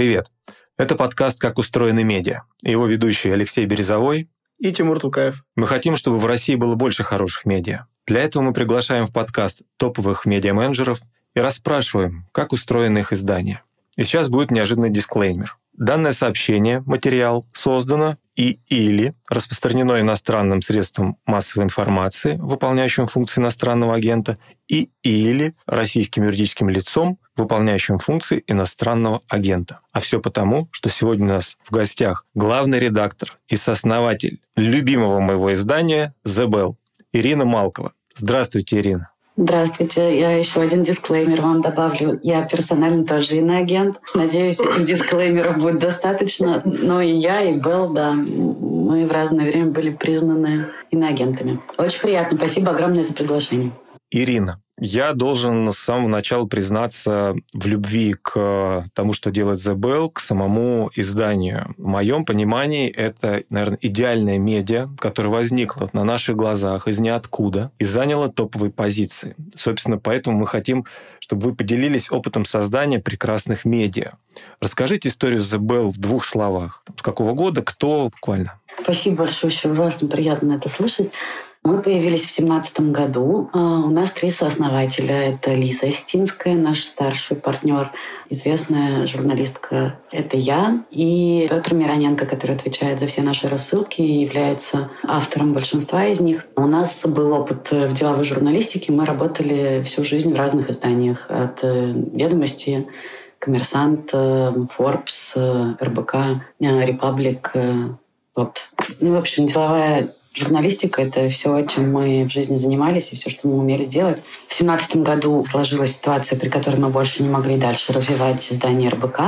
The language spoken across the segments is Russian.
Привет! Это подкаст «Как устроены медиа». Его ведущий Алексей Березовой и Тимур Тукаев. Мы хотим, чтобы в России было больше хороших медиа. Для этого мы приглашаем в подкаст топовых медиа-менеджеров и расспрашиваем, как устроены их издания. И сейчас будет неожиданный дисклеймер. Данное сообщение, материал создано и или распространено иностранным средством массовой информации, выполняющим функции иностранного агента, и или российским юридическим лицом, выполняющим функции иностранного агента. А все потому, что сегодня у нас в гостях главный редактор и сооснователь любимого моего издания «The Bell» Ирина Малкова. Здравствуйте, Ирина. Здравствуйте. Я еще один дисклеймер вам добавлю. Я персонально тоже иноагент. Надеюсь, этих дисклеймеров будет достаточно. Но и я, и Белл, да, мы в разное время были признаны иноагентами. Очень приятно. Спасибо огромное за приглашение. Ирина, я должен с самого начала признаться в любви к тому, что делает The Bell, к самому изданию. В моем понимании это, наверное, идеальная медиа, которая возникла на наших глазах из ниоткуда и заняла топовые позиции. Собственно, поэтому мы хотим, чтобы вы поделились опытом создания прекрасных медиа. Расскажите историю The Bell в двух словах. С какого года, кто буквально? Спасибо большое, очень ужасно приятно это слышать. Мы появились в 2017 году. А, у нас три сооснователя. Это Лиза Остинская, наш старший партнер, известная журналистка. Это я и Петр Мироненко, который отвечает за все наши рассылки и является автором большинства из них. У нас был опыт в деловой журналистике. Мы работали всю жизнь в разных изданиях. От э, «Ведомости», «Коммерсант», «Форбс», «РБК», «Репаблик», вот. Ну, в общем, деловая Журналистика — это все, чем мы в жизни занимались и все, что мы умели делать. В 2017 году сложилась ситуация, при которой мы больше не могли дальше развивать издание РБК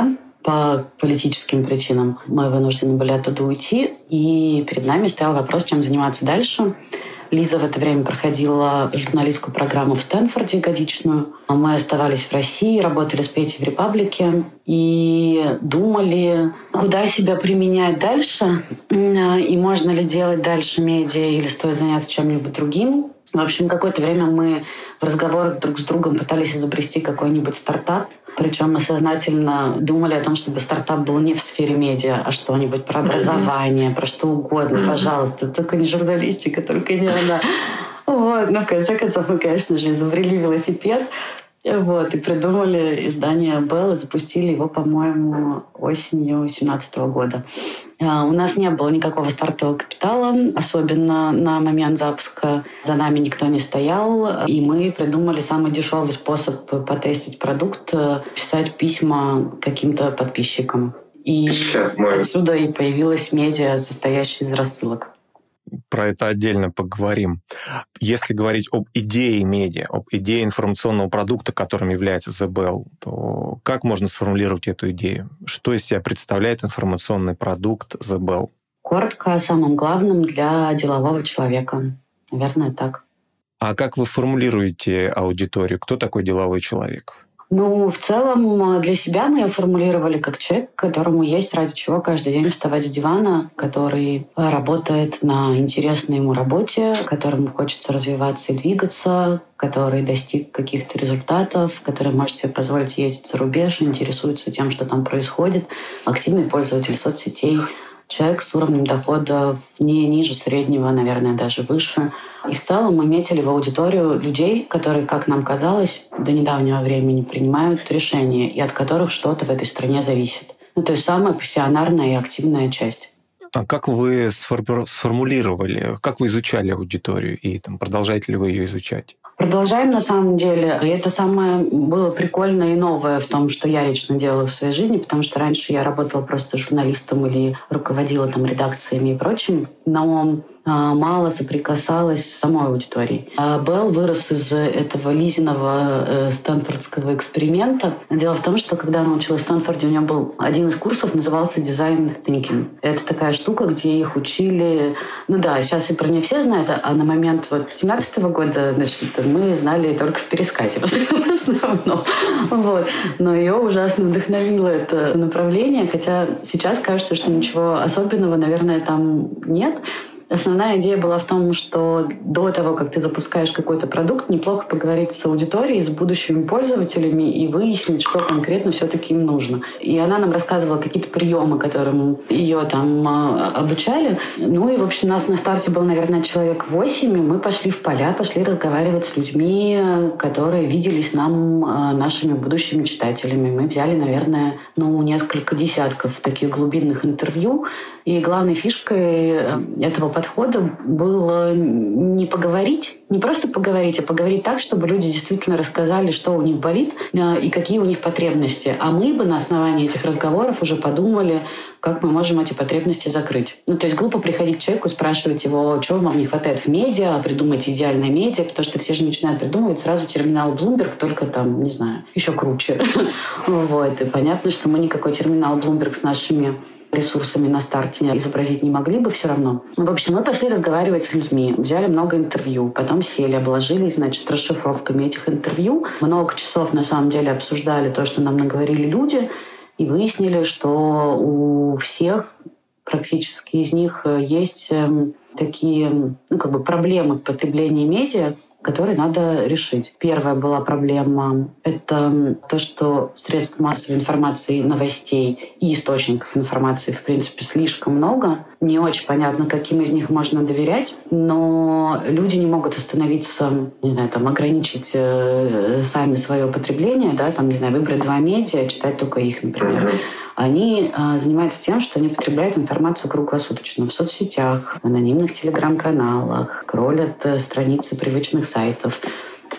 по политическим причинам. Мы вынуждены были оттуда уйти, и перед нами стоял вопрос, чем заниматься дальше. Лиза в это время проходила журналистскую программу в Стэнфорде годичную. А мы оставались в России, работали с Петей в Репаблике и думали, куда себя применять дальше, и можно ли делать дальше медиа или стоит заняться чем-нибудь другим. В общем, какое-то время мы в разговорах друг с другом пытались изобрести какой-нибудь стартап. Причем мы сознательно думали о том, чтобы стартап был не в сфере медиа, а что-нибудь про образование, про что угодно, пожалуйста. Только не журналистика, только не она. Вот. Но в конце концов мы, конечно же, изобрели велосипед, вот, и придумали издание Bell и запустили его, по-моему, осенью 2017 года. А, у нас не было никакого стартового капитала, особенно на момент запуска. За нами никто не стоял, и мы придумали самый дешевый способ потестить продукт — писать письма каким-то подписчикам. И Сейчас мы... отсюда и появилась медиа, состоящая из рассылок про это отдельно поговорим. Если говорить об идее медиа, об идее информационного продукта, которым является Bell, то как можно сформулировать эту идею? Что из себя представляет информационный продукт Bell? Коротко о самом главном для делового человека. Наверное, так. А как вы формулируете аудиторию? Кто такой деловой человек? Ну, в целом для себя мы ее формулировали как человек, которому есть ради чего каждый день вставать с дивана, который работает на интересной ему работе, которому хочется развиваться и двигаться, который достиг каких-то результатов, который может себе позволить ездить за рубеж, интересуется тем, что там происходит, активный пользователь соцсетей, человек с уровнем дохода не ниже среднего, наверное, даже выше. И в целом мы метили в аудиторию людей, которые, как нам казалось, до недавнего времени принимают решения и от которых что-то в этой стране зависит. Ну, то есть самая пассионарная и активная часть. А как вы сформулировали, как вы изучали аудиторию и там, продолжаете ли вы ее изучать? Продолжаем на самом деле. И это самое было прикольное и новое в том, что я лично делала в своей жизни, потому что раньше я работала просто журналистом или руководила там редакциями и прочим. Но мало соприкасалась с самой аудиторией. А Белл вырос из этого Лизиного э, стэнфордского эксперимента. Дело в том, что когда она училась в Стэнфорде, у нее был один из курсов, назывался дизайн thinking. Это такая штука, где их учили... Ну да, сейчас и про нее все знают, а на момент вот 17 -го года значит, мы знали только в пересказе в основном. Вот. Но ее ужасно вдохновило это направление, хотя сейчас кажется, что ничего особенного, наверное, там нет. Основная идея была в том, что до того, как ты запускаешь какой-то продукт, неплохо поговорить с аудиторией, с будущими пользователями и выяснить, что конкретно все-таки им нужно. И она нам рассказывала какие-то приемы, которым ее там а, обучали. Ну и, в общем, нас на старте был, наверное, человек 8, и мы пошли в поля, пошли разговаривать с людьми, которые виделись нам а, нашими будущими читателями. Мы взяли, наверное, ну, несколько десятков таких глубинных интервью. И главной фишкой э, этого подхода было не поговорить, не просто поговорить, а поговорить так, чтобы люди действительно рассказали, что у них болит э, и какие у них потребности. А мы бы на основании этих разговоров уже подумали, как мы можем эти потребности закрыть. Ну, то есть глупо приходить к человеку, спрашивать его, чего вам не хватает в медиа, придумайте идеальное медиа, потому что все же начинают придумывать сразу терминал Bloomberg, только там, не знаю, еще круче. Вот. И понятно, что мы никакой терминал Bloomberg с нашими ресурсами на старте изобразить не могли бы все равно. В общем, мы пошли разговаривать с людьми, взяли много интервью, потом сели, обложились, значит, расшифровками этих интервью. Много часов, на самом деле, обсуждали то, что нам наговорили люди, и выяснили, что у всех практически из них есть эм, такие ну, как бы проблемы в потреблении медиа, которые надо решить. Первая была проблема — это то, что средств массовой информации, новостей и источников информации, в принципе, слишком много. Не очень понятно, каким из них можно доверять, но люди не могут остановиться, не знаю, там, ограничить э, сами свое потребление, да, там, не знаю, выбрать два медиа, читать только их, например. Они э, занимаются тем, что они потребляют информацию круглосуточно в соцсетях, в анонимных телеграм-каналах, скроллят э, страницы привычных сайтов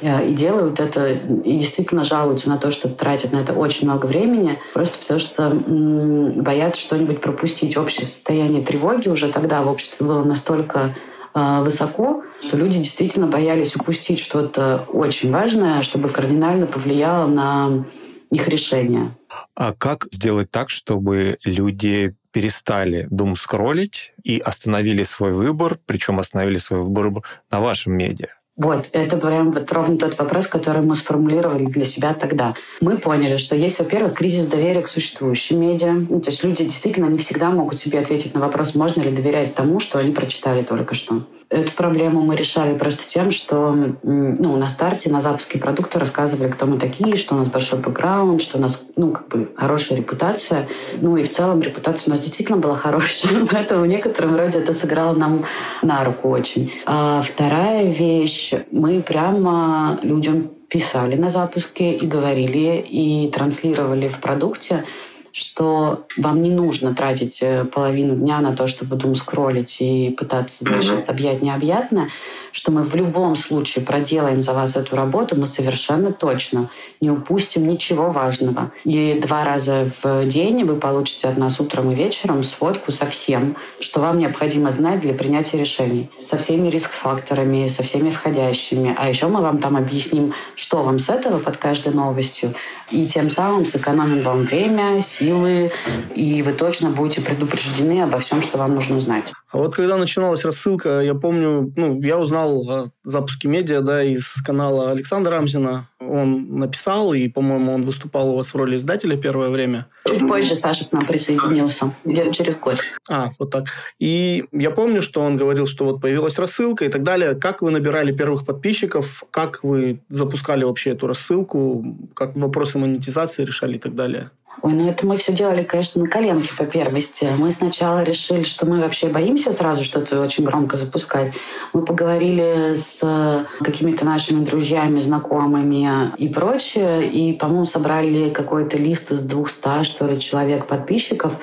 э, и делают это, и действительно жалуются на то, что тратят на это очень много времени, просто потому что м, боятся что-нибудь пропустить. Общее состояние тревоги уже тогда в обществе было настолько э, высоко, что люди действительно боялись упустить что-то очень важное, чтобы кардинально повлияло на их решение. А как сделать так, чтобы люди перестали дум скроллить и остановили свой выбор, причем остановили свой выбор на вашем медиа? Вот, это прям вот ровно тот вопрос, который мы сформулировали для себя тогда. Мы поняли, что есть, во-первых, кризис доверия к существующим медиа. Ну, то есть люди действительно не всегда могут себе ответить на вопрос, можно ли доверять тому, что они прочитали только что. Эту проблему мы решали просто тем, что ну, на старте, на запуске продукта рассказывали, кто мы такие, что у нас большой бэкграунд, что у нас ну, как бы хорошая репутация. Ну и в целом репутация у нас действительно была хорошая, поэтому в некотором роде это сыграло нам на руку очень. А вторая вещь, мы прямо людям писали на запуске и говорили, и транслировали в продукте, что вам не нужно тратить э, половину дня на то, чтобы дум скроллить и пытаться значит, объять необъятное, что мы в любом случае проделаем за вас эту работу, мы совершенно точно не упустим ничего важного. И два раза в день вы получите от нас утром и вечером сводку со всем, что вам необходимо знать для принятия решений. Со всеми риск-факторами, со всеми входящими. А еще мы вам там объясним, что вам с этого под каждой новостью. И тем самым сэкономим вам время, силы, и вы точно будете предупреждены обо всем, что вам нужно знать. А вот когда начиналась рассылка, я помню, ну, я узнал о запуске медиа, да, из канала Александра Рамзина. Он написал, и, по-моему, он выступал у вас в роли издателя первое время. Чуть позже Саша к нам присоединился, где-то через год. А, вот так. И я помню, что он говорил, что вот появилась рассылка и так далее. Как вы набирали первых подписчиков? Как вы запускали вообще эту рассылку? Как вопросы монетизации решали и так далее? Ой, ну это мы все делали, конечно, на коленке по первости. Мы сначала решили, что мы вообще боимся сразу что-то очень громко запускать. Мы поговорили с какими-то нашими друзьями, знакомыми и прочее, и, по-моему, собрали какой-то лист из 200, что ли, человек подписчиков,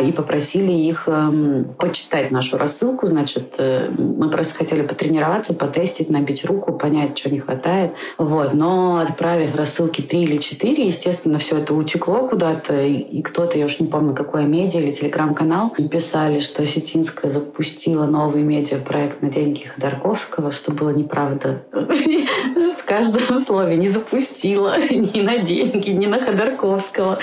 и попросили их э, почитать нашу рассылку. Значит, э, мы просто хотели потренироваться, потестить, набить руку, понять, что не хватает. Вот. Но отправив рассылки три или четыре, естественно, все это утекло куда-то. И кто-то, я уж не помню, какое медиа или телеграм-канал, писали, что Сетинская запустила новый медиапроект на деньги Ходорковского, что было неправда. В каждом слове не запустила ни на деньги, ни на Ходорковского.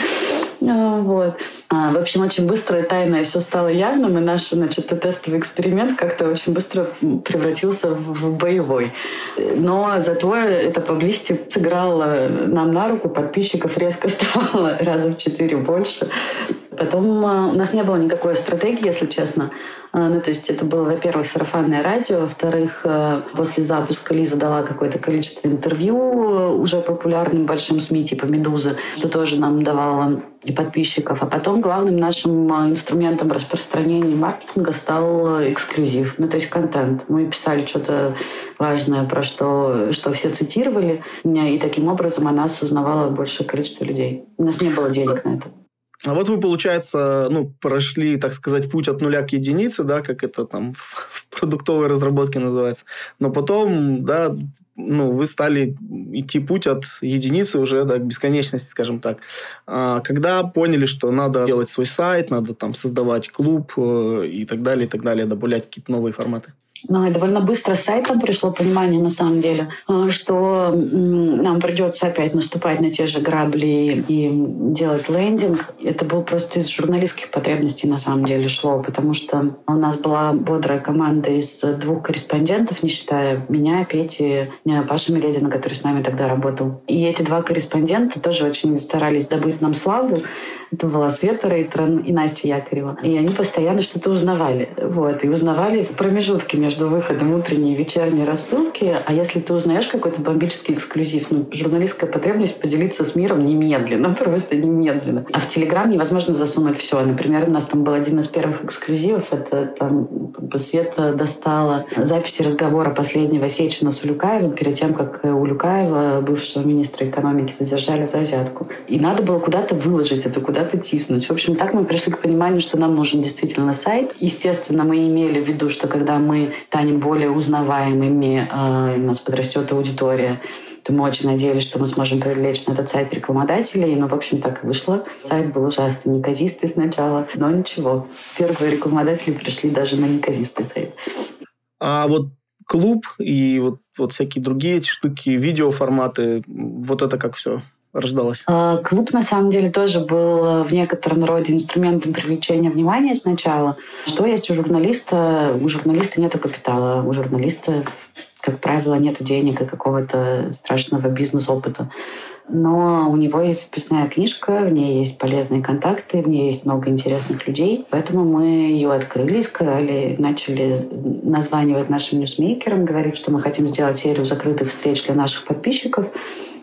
А, вот. А, в общем, очень быстро и тайное все стало явным, и наш значит, тестовый эксперимент как-то очень быстро превратился в боевой. Но зато это поблизости сыграло нам на руку, подписчиков резко стало раза в четыре больше. Потом а, у нас не было никакой стратегии, если честно. А, ну, то есть это было, во-первых, сарафанное радио, во-вторых, а, после запуска Лиза дала какое-то количество интервью уже популярным большим СМИ типа «Медузы», что тоже нам давало и подписчиков. А потом главным нашим инструментом распространения маркетинга стал эксклюзив, ну, то есть контент. Мы писали что-то важное, про что, что все цитировали, и таким образом о нас узнавало большее количество людей. У нас не было денег на это. А вот вы, получается, ну, прошли, так сказать, путь от нуля к единице, да, как это там в продуктовой разработке называется. Но потом, да, ну, вы стали идти путь от единицы уже к бесконечности, скажем так. А когда поняли, что надо делать свой сайт, надо там создавать клуб э, и так далее, и так далее, добавлять какие-то новые форматы? Ну, и довольно быстро с сайтом пришло понимание, на самом деле, э, что нам придется опять наступать на те же грабли и делать лендинг. Это было просто из журналистских потребностей, на самом деле, шло, потому что у нас была бодрая команда из двух корреспондентов, не считая меня, Пети, Паши Меледина, который с нами тогда работал. И эти два корреспондента тоже очень старались добыть нам славу. Это была Света Рейтрон и Настя Якорева. И они постоянно что-то узнавали. Вот. И узнавали в промежутке между выходом утренней и вечерней рассылки. А если ты узнаешь какой-то бомбический эксклюзив, ну, журналистская потребность поделиться с миром немедленно, просто немедленно. А в Телеграм невозможно засунуть все. Например, у нас там был один из первых эксклюзивов. Это там Света достала записи разговора последнего Сечина с Улюкаевым перед тем, как Улюкаева, бывшего министра экономики, задержали за взятку. И надо было куда-то выложить это, куда куда-то тиснуть. В общем, так мы пришли к пониманию, что нам нужен действительно сайт. Естественно, мы имели в виду, что когда мы станем более узнаваемыми, э, у нас подрастет аудитория, то мы очень надеялись, что мы сможем привлечь на этот сайт рекламодателей. Но, в общем, так и вышло. Сайт был ужасно неказистый сначала, но ничего. Первые рекламодатели пришли даже на неказистый сайт. А вот клуб и вот, вот всякие другие эти штуки, видеоформаты, вот это как все рождалась? А, клуб, на самом деле, тоже был э, в некотором роде инструментом привлечения внимания сначала. Что есть у журналиста? У журналиста нет капитала, у журналиста, как правило, нет денег и какого-то страшного бизнес-опыта. Но у него есть записная книжка, в ней есть полезные контакты, в ней есть много интересных людей. Поэтому мы ее открыли, сказали, начали названивать нашим ньюсмейкерам, говорить, что мы хотим сделать серию закрытых встреч для наших подписчиков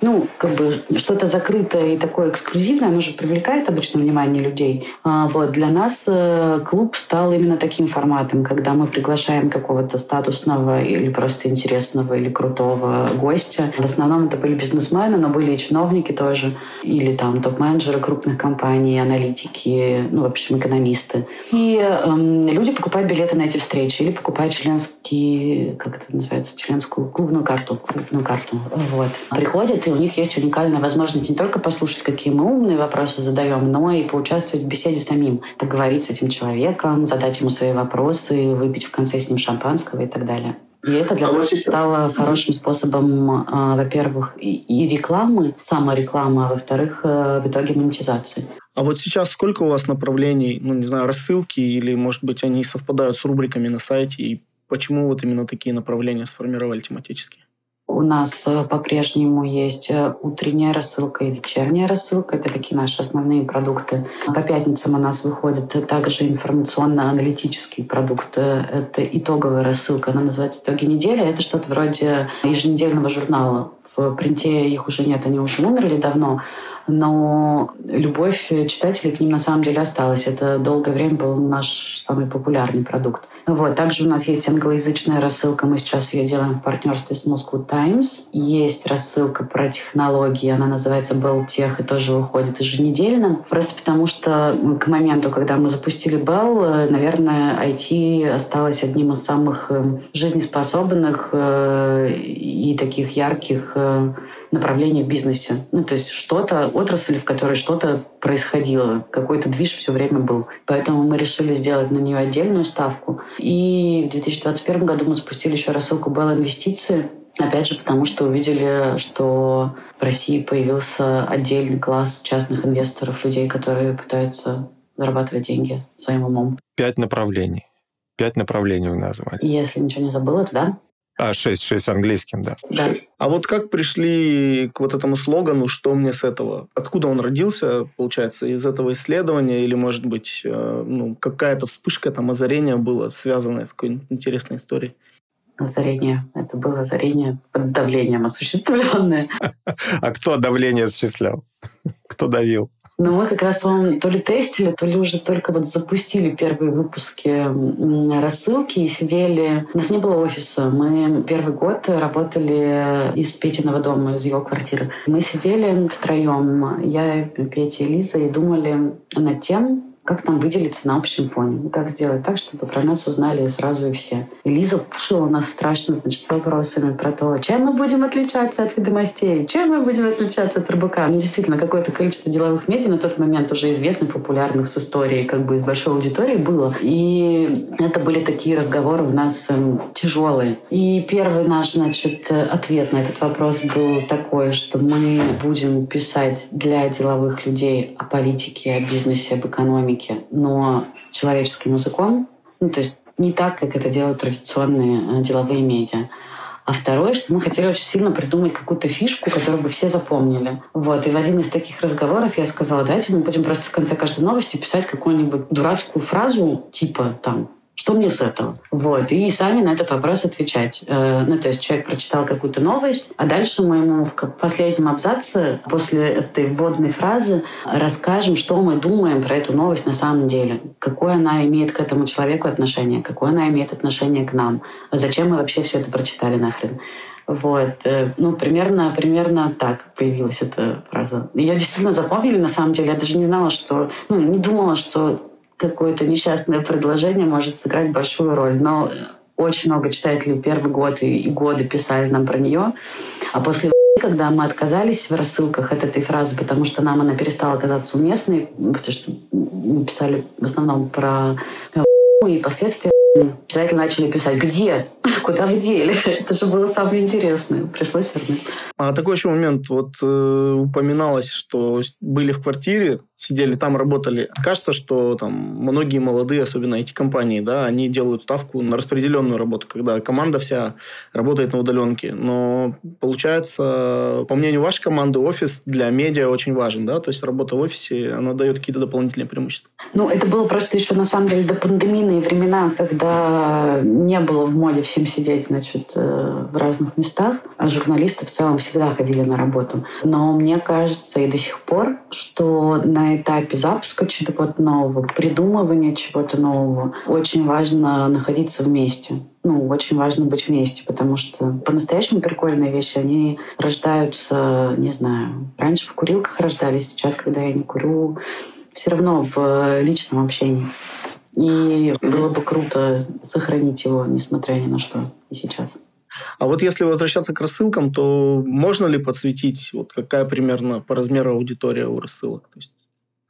ну, как бы что-то закрытое и такое эксклюзивное, оно же привлекает обычно внимание людей. А вот для нас э, клуб стал именно таким форматом, когда мы приглашаем какого-то статусного или просто интересного или крутого гостя. В основном это были бизнесмены, но были и чиновники тоже, или там топ-менеджеры крупных компаний, аналитики, ну, в общем, экономисты. И эм, люди покупают билеты на эти встречи или покупают членский, как это называется, членскую клубную карту, клубную карту. Вот. Приходят и у них есть уникальная возможность не только послушать, какие мы умные вопросы задаем, но и поучаствовать в беседе самим, поговорить с этим человеком, задать ему свои вопросы, выпить в конце с ним шампанского и так далее. И это для а нас стало хорошим способом, а, во-первых, и, рекламы, саморекламы, а во-вторых, э, в итоге монетизации. А вот сейчас сколько у вас направлений, ну, не знаю, рассылки или, может быть, они совпадают с рубриками на сайте, и почему вот именно такие направления сформировали тематические? У нас э, по-прежнему есть э, утренняя рассылка и вечерняя рассылка. Это такие наши основные продукты. По пятницам у нас выходит также информационно-аналитический продукт. Это итоговая рассылка. Она называется «Итоги недели». Это что-то вроде еженедельного журнала. В принте их уже нет, они уже умерли давно но любовь читателей к ним на самом деле осталась. Это долгое время был наш самый популярный продукт. Вот. Также у нас есть англоязычная рассылка, мы сейчас ее делаем в партнерстве с Moscow Times. Есть рассылка про технологии, она называется Bell и тоже выходит еженедельно. Просто потому что к моменту, когда мы запустили Bell, наверное, IT осталось одним из самых э, жизнеспособных э, и таких ярких направлений в бизнесе. Ну, то есть что-то, отрасль, в которой что-то происходило, какой-то движ все время был. Поэтому мы решили сделать на нее отдельную ставку. И в 2021 году мы запустили еще рассылку Bell Инвестиции. Опять же, потому что увидели, что в России появился отдельный класс частных инвесторов, людей, которые пытаются зарабатывать деньги своим умом. Пять направлений. Пять направлений вы назвали. Если ничего не забыла, то да. А, 6, 6 с английским, да. Да. А вот как пришли к вот этому слогану «Что мне с этого?» Откуда он родился, получается, из этого исследования? Или, может быть, э, ну, какая-то вспышка, там, озарение было, связанное с какой-нибудь интересной историей? Озарение. Это было озарение под давлением осуществленное. А кто давление осуществлял? Кто давил? Но мы как раз, по-моему, то ли тестили, то ли уже только вот запустили первые выпуски рассылки и сидели... У нас не было офиса. Мы первый год работали из Петиного дома, из его квартиры. Мы сидели втроем, я, Петя и Лиза, и думали над тем, как нам выделиться на общем фоне, как сделать так, чтобы про нас узнали сразу и все. И Лиза пушила нас страшно значит, с вопросами про то, чем мы будем отличаться от ведомостей, чем мы будем отличаться от РБК. Ну, действительно, какое-то количество деловых медиа на тот момент уже известных, популярных с историей, как бы большой аудитории было. И это были такие разговоры у нас эм, тяжелые. И первый наш, значит, ответ на этот вопрос был такой, что мы будем писать для деловых людей о политике, о бизнесе, об экономике, экономики, но человеческим языком, ну, то есть не так, как это делают традиционные э, деловые медиа. А второе, что мы хотели очень сильно придумать какую-то фишку, которую бы все запомнили. Вот. И в один из таких разговоров я сказала, давайте мы будем просто в конце каждой новости писать какую-нибудь дурацкую фразу, типа там что мне с этого? Вот. И сами на этот вопрос отвечать. Э, ну, то есть человек прочитал какую-то новость, а дальше мы ему в последнем абзаце после этой вводной фразы расскажем, что мы думаем про эту новость на самом деле. Какое она имеет к этому человеку отношение, какое она имеет отношение к нам. Зачем мы вообще все это прочитали нахрен. Вот. Э, ну, примерно, примерно так появилась эта фраза. Ее действительно запомнили, на самом деле. Я даже не знала, что... Ну, не думала, что какое-то несчастное предложение может сыграть большую роль. Но очень много читателей первый год и, и годы писали нам про нее. А после когда мы отказались в рассылках от этой фразы, потому что нам она перестала казаться уместной, потому что мы писали в основном про и последствия Читатели начали писать, где? Куда вы дели? Это же было самое интересное. Пришлось вернуть. А такой еще момент. Вот э, упоминалось, что были в квартире, сидели там, работали. Кажется, что там многие молодые, особенно эти компании, да, они делают ставку на распределенную работу, когда команда вся работает на удаленке. Но получается, по мнению вашей команды, офис для медиа очень важен, да? То есть работа в офисе, она дает какие-то дополнительные преимущества. Ну, это было просто еще, на самом деле, до пандемийные времена, когда не было в моде всем сидеть, значит, э, в разных местах, а журналисты в целом всегда ходили на работу. Но мне кажется и до сих пор, что на этапе запуска чего-то нового, придумывания чего-то нового, очень важно находиться вместе ну, очень важно быть вместе, потому что по-настоящему прикольные вещи, они рождаются, не знаю, раньше в курилках рождались, сейчас, когда я не курю, все равно в личном общении. И было бы круто сохранить его, несмотря ни на что, и сейчас. А вот если возвращаться к рассылкам, то можно ли подсветить, вот какая примерно по размеру аудитория у рассылок? То есть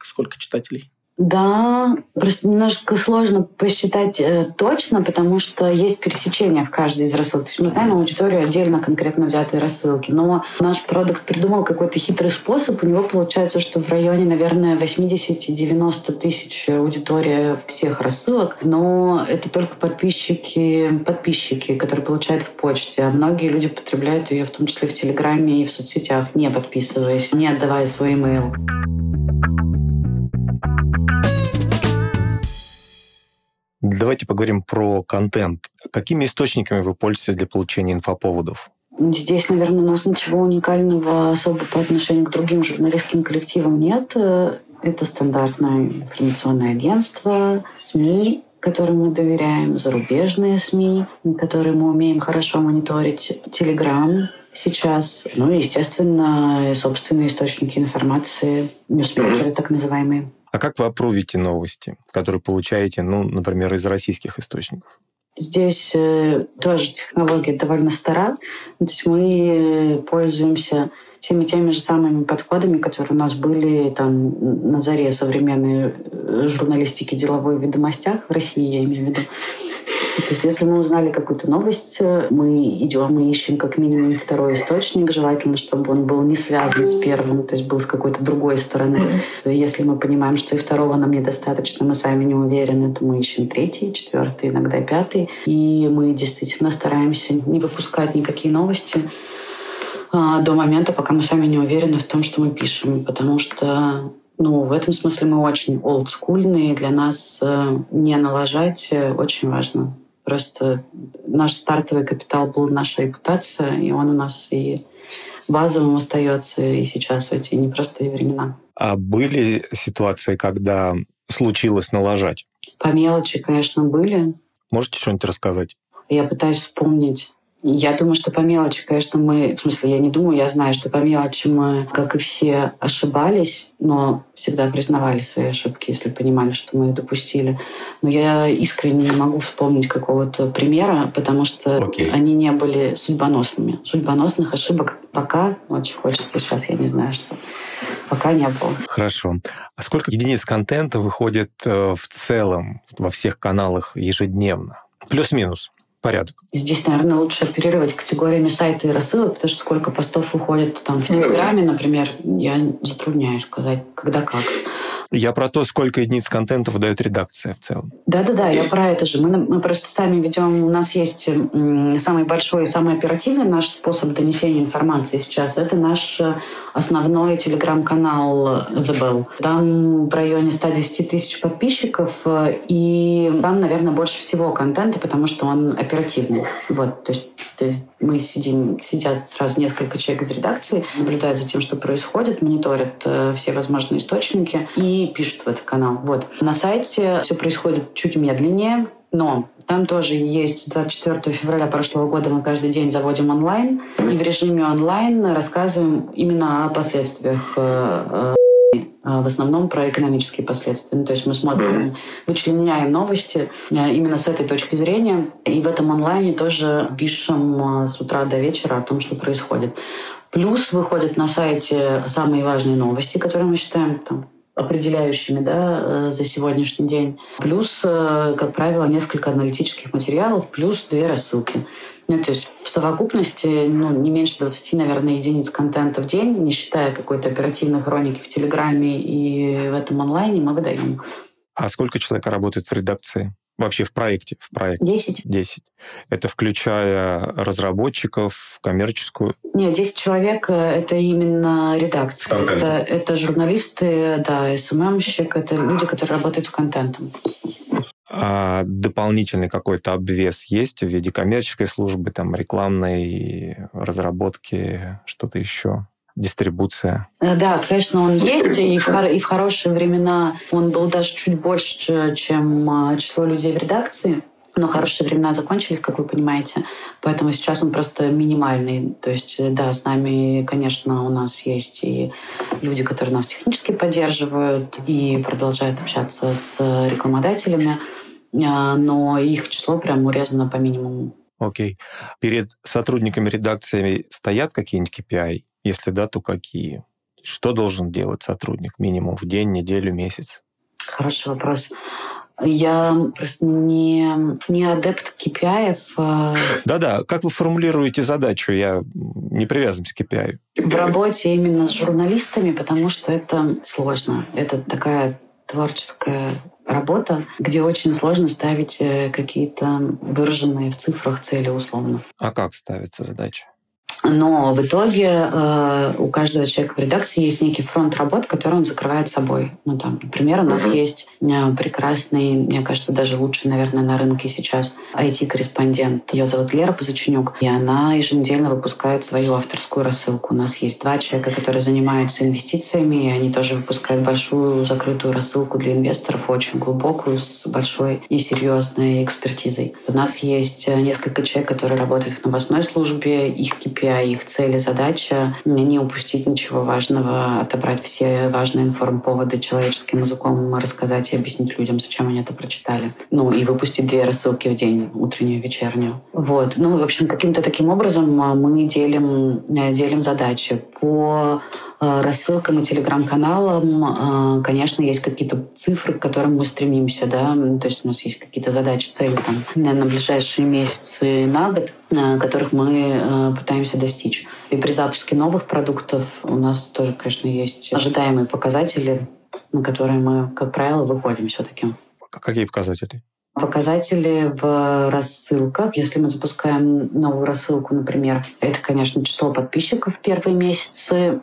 сколько читателей? Да, просто немножко сложно посчитать э, точно, потому что есть пересечения в каждой из рассылок. То есть мы знаем аудиторию отдельно конкретно взятой рассылки, но наш продукт придумал какой-то хитрый способ. У него получается, что в районе, наверное, 80-90 тысяч аудитория всех рассылок, но это только подписчики, подписчики, которые получают в почте. А многие люди потребляют ее в том числе в Телеграме и в соцсетях, не подписываясь, не отдавая свой имейл. Давайте поговорим про контент. Какими источниками вы пользуетесь для получения инфоповодов? Здесь, наверное, у нас ничего уникального особо по отношению к другим журналистским коллективам нет. Это стандартное информационное агентство, СМИ, которым мы доверяем, зарубежные СМИ, которые мы умеем хорошо мониторить, Телеграм сейчас, ну и, естественно, собственные источники информации, ньюсмейкеры так называемые. А как вы опровите новости, которые получаете, ну, например, из российских источников? Здесь э, тоже технология довольно стара. То есть мы пользуемся всеми теми же самыми подходами, которые у нас были там на заре современной э, журналистики деловой ведомостях в России, я имею в виду. То есть если мы узнали какую-то новость, мы идем и ищем как минимум второй источник, желательно, чтобы он был не связан с первым, то есть был с какой-то другой стороны. Mm-hmm. Если мы понимаем, что и второго нам недостаточно, мы сами не уверены, то мы ищем третий, четвертый, иногда пятый. И мы действительно стараемся не выпускать никакие новости а, до момента, пока мы сами не уверены в том, что мы пишем, потому что ну, в этом смысле мы очень олдскульные. Для нас э, не налажать э, очень важно. Просто наш стартовый капитал был наша репутация, и он у нас и базовым остается и сейчас в эти непростые времена. А были ситуации, когда случилось налажать? По мелочи, конечно, были. Можете что-нибудь рассказать? Я пытаюсь вспомнить. Я думаю, что по мелочи, конечно, мы... В смысле, я не думаю, я знаю, что по мелочи мы, как и все, ошибались, но всегда признавали свои ошибки, если понимали, что мы их допустили. Но я искренне не могу вспомнить какого-то примера, потому что okay. они не были судьбоносными. Судьбоносных ошибок пока очень хочется. Сейчас я не знаю, что пока не было. Хорошо. А сколько единиц контента выходит э, в целом во всех каналах ежедневно? Плюс-минус порядок. Здесь, наверное, лучше оперировать категориями сайта и рассылок, потому что сколько постов выходит там в Телеграме, например, я затрудняюсь сказать, когда как. Я про то, сколько единиц контента выдает редакция в целом. Да-да-да, я про это же. Мы, мы просто сами ведем, у нас есть самый большой и самый оперативный наш способ донесения информации сейчас. Это наш э, основной телеграм-канал The Bell. Там в районе 110 тысяч подписчиков, э, и там, наверное, больше всего контента, потому что он оперативный. Вот, то есть мы сидим, сидят сразу несколько человек из редакции, наблюдают за тем, что происходит, мониторят э, все возможные источники и пишут в этот канал. Вот. На сайте все происходит чуть медленнее, но там тоже есть 24 февраля прошлого года мы каждый день заводим онлайн. И в режиме онлайн рассказываем именно о последствиях э, э, в основном про экономические последствия. Ну, то есть мы смотрим, вычленяем новости э, именно с этой точки зрения. И в этом онлайне тоже пишем с утра до вечера о том, что происходит. Плюс выходят на сайте самые важные новости, которые мы считаем там, определяющими да, э, за сегодняшний день. Плюс, э, как правило, несколько аналитических материалов, плюс две рассылки. Ну, то есть в совокупности ну, не меньше 20, наверное, единиц контента в день, не считая какой-то оперативной хроники в Телеграме и в этом онлайне, мы выдаем. А сколько человек работает в редакции? Вообще в проекте? В проекте. Десять. Десять. Это включая разработчиков, коммерческую? Нет, десять человек э, — это именно редакция. Это, это журналисты, да, СММщик, это люди, которые работают с контентом. А дополнительный какой-то обвес есть в виде коммерческой службы, там, рекламной разработки, что-то еще? дистрибуция? Э, да, конечно, он есть, и в, и в хорошие времена он был даже чуть больше, чем а, число людей в редакции. Но хорошие времена закончились, как вы понимаете, поэтому сейчас он просто минимальный. То есть, э, да, с нами, конечно, у нас есть и люди, которые нас технически поддерживают и продолжают общаться с рекламодателями, а, но их число прям урезано по минимуму. Окей. Перед сотрудниками редакции стоят какие-нибудь KPI? Если да, то какие? Что должен делать сотрудник минимум в день, неделю, месяц? Хороший вопрос. Я просто не, не адепт KPI. А Да-да, как вы формулируете задачу? Я не привязан к KPI. В работе именно с журналистами, потому что это сложно. Это такая творческая работа, где очень сложно ставить э, какие-то выраженные в цифрах цели условно. А как ставится задача? Но в итоге э, у каждого человека в редакции есть некий фронт работ, который он закрывает собой. Ну, там, например, у нас mm-hmm. есть э, прекрасный, мне кажется, даже лучший, наверное, на рынке сейчас IT-корреспондент. Ее зовут Лера Позачунюк, и она еженедельно выпускает свою авторскую рассылку. У нас есть два человека, которые занимаются инвестициями, и они тоже выпускают большую закрытую рассылку для инвесторов, очень глубокую, с большой и серьезной экспертизой. У нас есть э, несколько человек, которые работают в новостной службе, их KPI говоря, их цель и задача не упустить ничего важного, отобрать все важные информповоды человеческим языком, рассказать и объяснить людям, зачем они это прочитали. Ну, и выпустить две рассылки в день, утреннюю и вечернюю. Вот. Ну, в общем, каким-то таким образом а, мы делим, э, делим задачи. По Э, рассылкам и телеграм-каналам, э, конечно, есть какие-то цифры, к которым мы стремимся, да, то есть у нас есть какие-то задачи, цели там, на ближайшие месяцы, на год, которых мы пытаемся достичь. И при запуске новых продуктов у нас тоже, конечно, есть ожидаемые показатели, на которые мы, как правило, выходим все-таки. Какие показатели? Показатели в рассылках. Если мы запускаем новую рассылку, например, это, конечно, число подписчиков в первые месяцы, э,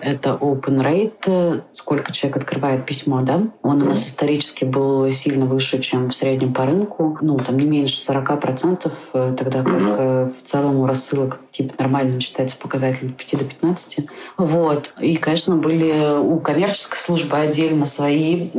это open rate, сколько человек открывает письмо, да. Он у нас исторически был сильно выше, чем в среднем по рынку. Ну, там не меньше 40%, э, тогда как э, в целом у рассылок типа нормально считается показатель от 5 до 15. Вот. И, конечно, были у коммерческой службы отдельно свои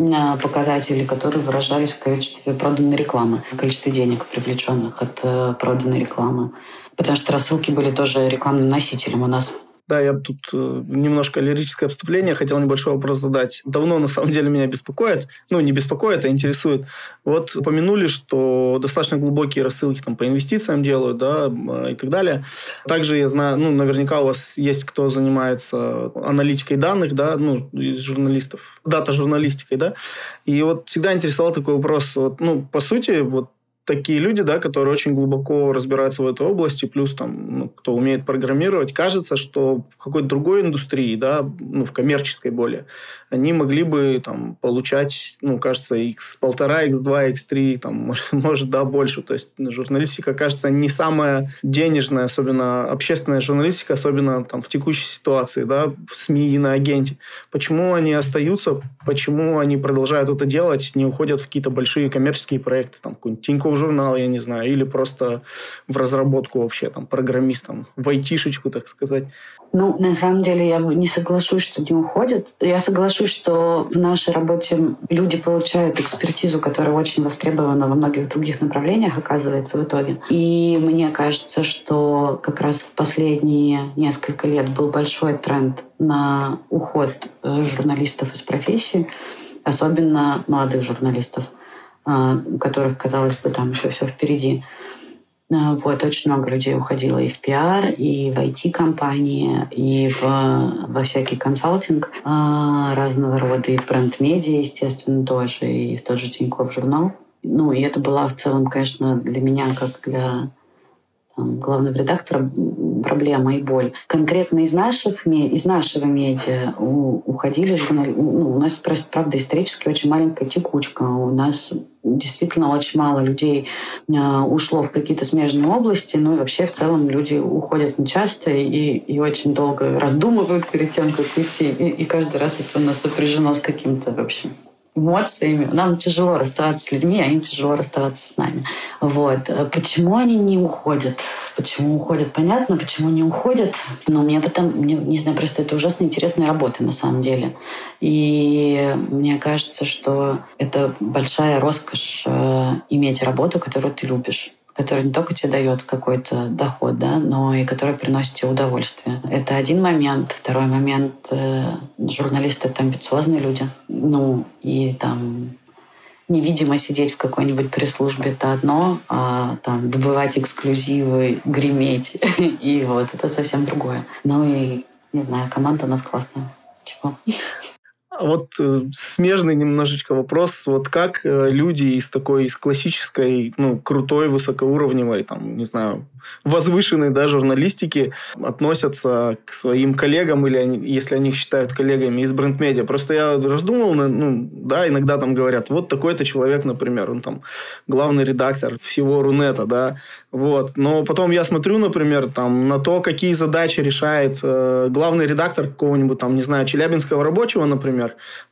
показатели, которые выражались в количестве проданной рекламы, количестве денег, привлеченных от э, проданной рекламы. Потому что рассылки были тоже рекламным носителем у нас. Да, я тут э, немножко лирическое вступление, хотел небольшой вопрос задать. Давно, на самом деле, меня беспокоит, ну, не беспокоит, а интересует. Вот упомянули, что достаточно глубокие рассылки там по инвестициям делают, да, и так далее. Также я знаю, ну, наверняка у вас есть кто занимается аналитикой данных, да, ну, из журналистов, дата-журналистикой, да. И вот всегда интересовал такой вопрос, вот, ну, по сути, вот такие люди, да, которые очень глубоко разбираются в этой области, плюс там, ну, кто умеет программировать, кажется, что в какой-то другой индустрии, да, ну, в коммерческой более, они могли бы там получать, ну, кажется, x1,5, x2, x3, там, может, да, больше. То есть журналистика, кажется, не самая денежная, особенно общественная журналистика, особенно там в текущей ситуации, да, в СМИ и на агенте. Почему они остаются, почему они продолжают это делать, не уходят в какие-то большие коммерческие проекты, там, какой-нибудь журнал, я не знаю, или просто в разработку вообще, там, программистом, в айтишечку, так сказать. Ну, на самом деле, я не соглашусь, что не уходят. Я соглашусь, что в нашей работе люди получают экспертизу, которая очень востребована во многих других направлениях, оказывается, в итоге. И мне кажется, что как раз в последние несколько лет был большой тренд на уход э, журналистов из профессии, особенно молодых журналистов, у которых, казалось бы, там еще все впереди. Э, вот, очень много людей уходило и в пиар, и в IT-компании, и в, во всякий консалтинг э, разного рода, и в бренд-медиа, естественно, тоже, и в тот же Тинькофф журнал. Ну, и это была в целом, конечно, для меня, как для там, главного редактора, проблема и боль. Конкретно из, наших, из нашего медиа уходили журналисты. Ну, у нас, просто, правда, исторически очень маленькая текучка. У нас действительно очень мало людей э, ушло в какие-то смежные области, ну и вообще в целом люди уходят нечасто и, и очень долго раздумывают перед тем, как уйти. И, и каждый раз это у нас сопряжено с каким-то, в общем, эмоциями. Нам тяжело расставаться с людьми, а им тяжело расставаться с нами. Вот. Почему они не уходят? Почему уходят, понятно. Почему не уходят? Но мне потом, мне, не знаю, просто это ужасно интересная работа на самом деле. И мне кажется, что это большая роскошь э, иметь работу, которую ты любишь который не только тебе дает какой-то доход, да, но и который приносит тебе удовольствие. Это один момент. Второй момент э, журналисты это амбициозные люди. Ну, и там невидимо сидеть в какой-нибудь пресс-службе это одно, а там добывать эксклюзивы, греметь. и вот это совсем другое. Ну и, не знаю, команда у нас классная. Чего? Вот э, смежный немножечко вопрос. Вот как э, люди из такой, из классической, ну, крутой, высокоуровневой, там, не знаю, возвышенной, да, журналистики относятся к своим коллегам, или они, если они их считают коллегами из бренд-медиа. Просто я раздумывал, ну, да, иногда там говорят, вот такой-то человек, например, он там главный редактор всего Рунета, да, вот. Но потом я смотрю, например, там, на то, какие задачи решает э, главный редактор какого-нибудь, там, не знаю, Челябинского рабочего, например,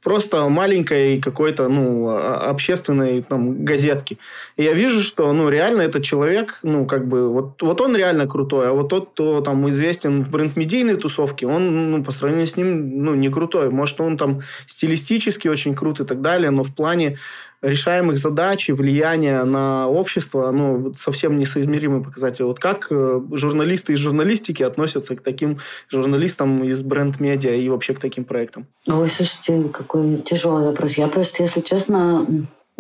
просто маленькой какой-то, ну, общественной там газетки. И я вижу, что, ну, реально этот человек, ну, как бы, вот, вот он реально крутой, а вот тот, кто там известен в бренд-медийной тусовке, он, ну, по сравнению с ним, ну, не крутой. Может, он там стилистически очень крут и так далее, но в плане решаемых задач и влияния на общество, ну, совсем несоизмеримый показатель. Вот как э, журналисты из журналистики относятся к таким журналистам из бренд-медиа и вообще к таким проектам? Ой, слушайте, какой тяжелый вопрос. Я просто, если честно,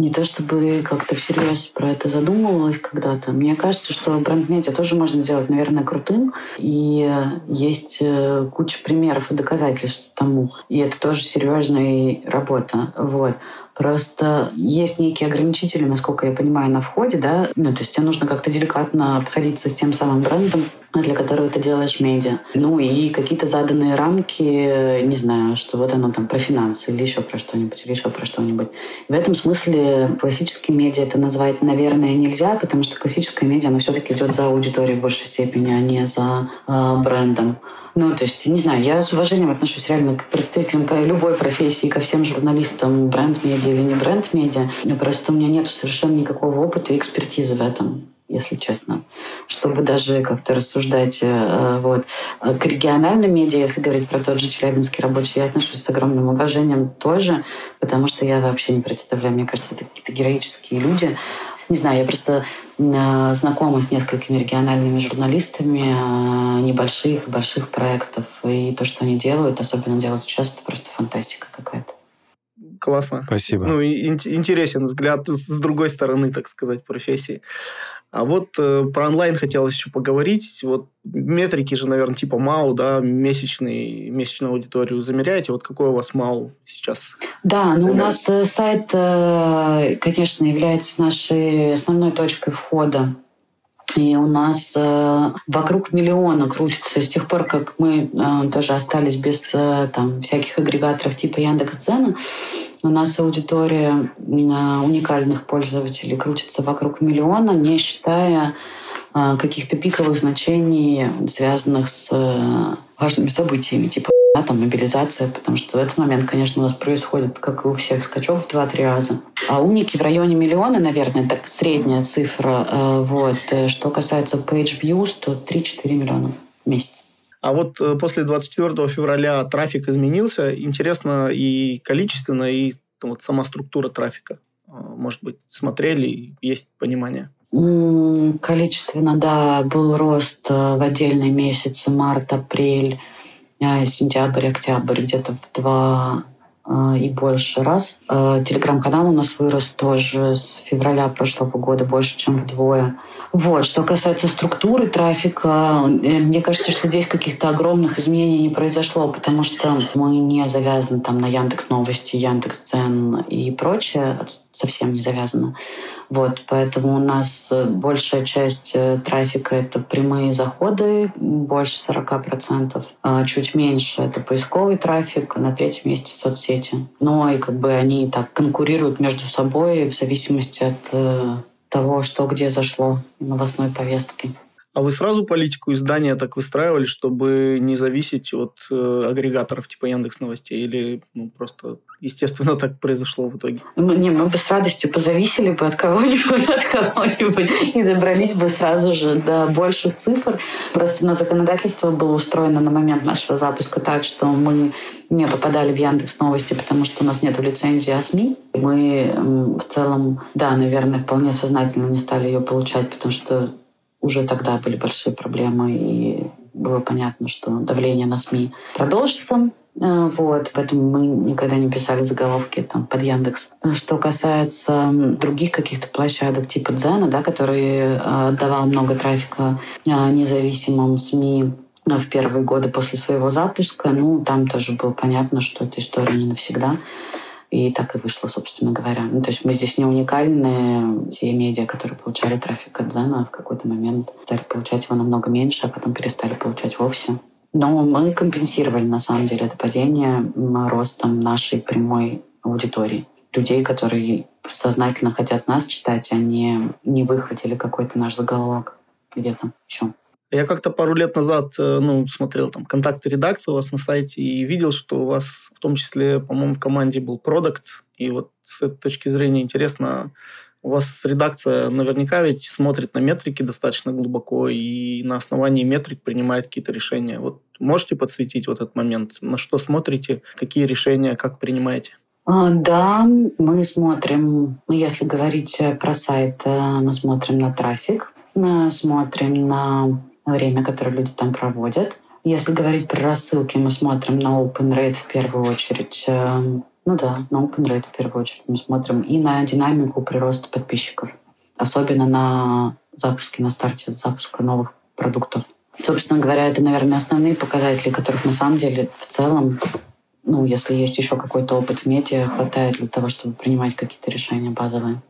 не то чтобы как-то всерьез про это задумывалась когда-то. Мне кажется, что бренд-медиа тоже можно сделать, наверное, крутым. И есть э, куча примеров и доказательств тому. И это тоже серьезная работа. Вот. Просто есть некие ограничители, насколько я понимаю, на входе, да, ну, то есть тебе нужно как-то деликатно обходиться с тем самым брендом, для которого ты делаешь медиа. Ну и какие-то заданные рамки, не знаю, что вот оно там про финансы или еще про что-нибудь, или еще про что-нибудь. В этом смысле классические медиа это назвать, наверное, нельзя, потому что классическое медиа, оно все-таки идет за аудиторией в большей степени, а не за э, брендом. Ну, то есть, не знаю, я с уважением отношусь реально к представителям любой профессии, ко всем журналистам, бренд-медиа или не бренд-медиа. Просто у меня нет совершенно никакого опыта и экспертизы в этом если честно, чтобы даже как-то рассуждать. Э, вот. К региональным медиа, если говорить про тот же Челябинский рабочий, я отношусь с огромным уважением тоже, потому что я вообще не представляю, мне кажется, это какие-то героические люди. Не знаю, я просто знакома с несколькими региональными журналистами э, небольших и больших проектов. И то, что они делают, особенно делают сейчас, это просто фантастика какая-то. Классно. Спасибо. Ну, интересен взгляд с другой стороны, так сказать, профессии. А вот э, про онлайн хотелось еще поговорить. Вот метрики же, наверное, типа МАУ, да, месячный, месячную аудиторию замеряете. Вот какой у вас МАУ сейчас? Да, ну у нас э, сайт, э, конечно, является нашей основной точкой входа и у нас э, вокруг миллиона крутится с тех пор, как мы э, тоже остались без э, там, всяких агрегаторов типа Яндекс.Дзена. У нас аудитория уникальных пользователей крутится вокруг миллиона, не считая каких-то пиковых значений, связанных с важными событиями, типа да, там мобилизация, потому что в этот момент, конечно, у нас происходит, как и у всех, скачок в 2-3 раза. А уники в районе миллиона, наверное, так средняя цифра. Вот. Что касается page views, то 3-4 миллиона в месяц. А вот э, после 24 февраля трафик изменился. Интересно и количественно, и вот сама структура трафика. А, может быть, смотрели, есть понимание? Количественно, да, был рост э, в отдельные месяцы, март, апрель, э, сентябрь, октябрь, где-то в два и больше раз. Телеграм-канал у нас вырос тоже с февраля прошлого года больше, чем вдвое. Вот. Что касается структуры трафика, э, мне кажется, что здесь каких-то огромных изменений не произошло, потому что мы не завязаны там на Яндекс Новости, Яндекс Цен и прочее, совсем не завязано. Вот, поэтому у нас большая часть э, трафика — это прямые заходы, больше 40%, а чуть меньше — это поисковый трафик, на третьем месте — соцсети. Но и как бы они так конкурируют между собой в зависимости от э, того, что где зашло новостной повестке. А вы сразу политику издания так выстраивали, чтобы не зависеть от э, агрегаторов типа Яндекс Новостей? Или ну, просто естественно так произошло в итоге? Мы, не, мы бы с радостью позависели бы от кого-нибудь, от кого-нибудь и добрались бы сразу же до больших цифр. Просто на законодательство было устроено на момент нашего запуска так, что мы не попадали в Яндекс Новости, потому что у нас нет лицензии о СМИ. Мы в целом, да, наверное, вполне сознательно не стали ее получать, потому что уже тогда были большие проблемы, и было понятно, что давление на СМИ продолжится. Э, вот, поэтому мы никогда не писали заголовки там под Яндекс. Что касается других каких-то площадок типа Дзена, да, который э, давал много трафика э, независимым СМИ в первые годы после своего запуска, ну, там тоже было понятно, что эта история не навсегда. И так и вышло, собственно говоря. Ну, то есть мы здесь не уникальные. Все медиа, которые получали трафик от Зена, в какой-то момент стали получать его намного меньше, а потом перестали получать вовсе. Но мы компенсировали, на самом деле, это падение ростом нашей прямой аудитории. Людей, которые сознательно хотят нас читать, а не, не выхватили какой-то наш заголовок где-то еще. Я как-то пару лет назад э, ну, смотрел там контакты редакции у вас на сайте и видел, что у вас в том числе, по-моему, в команде был продукт. И вот с этой точки зрения интересно, у вас редакция наверняка ведь смотрит на метрики достаточно глубоко и на основании метрик принимает какие-то решения. Вот можете подсветить вот этот момент? На что смотрите, какие решения, как принимаете? А, да, мы смотрим, ну, если говорить про сайт, э, мы смотрим на трафик, смотрим на время, которое люди там проводят. Если говорить про рассылки, мы смотрим на open rate в первую очередь. Э, ну да, на open rate в первую очередь мы смотрим и на динамику прироста подписчиков. Особенно на запуске, на старте запуска новых продуктов. Собственно говоря, это, наверное, основные показатели, которых на самом деле в целом, ну, если есть еще какой-то опыт в медиа, хватает для того, чтобы принимать какие-то решения базовые.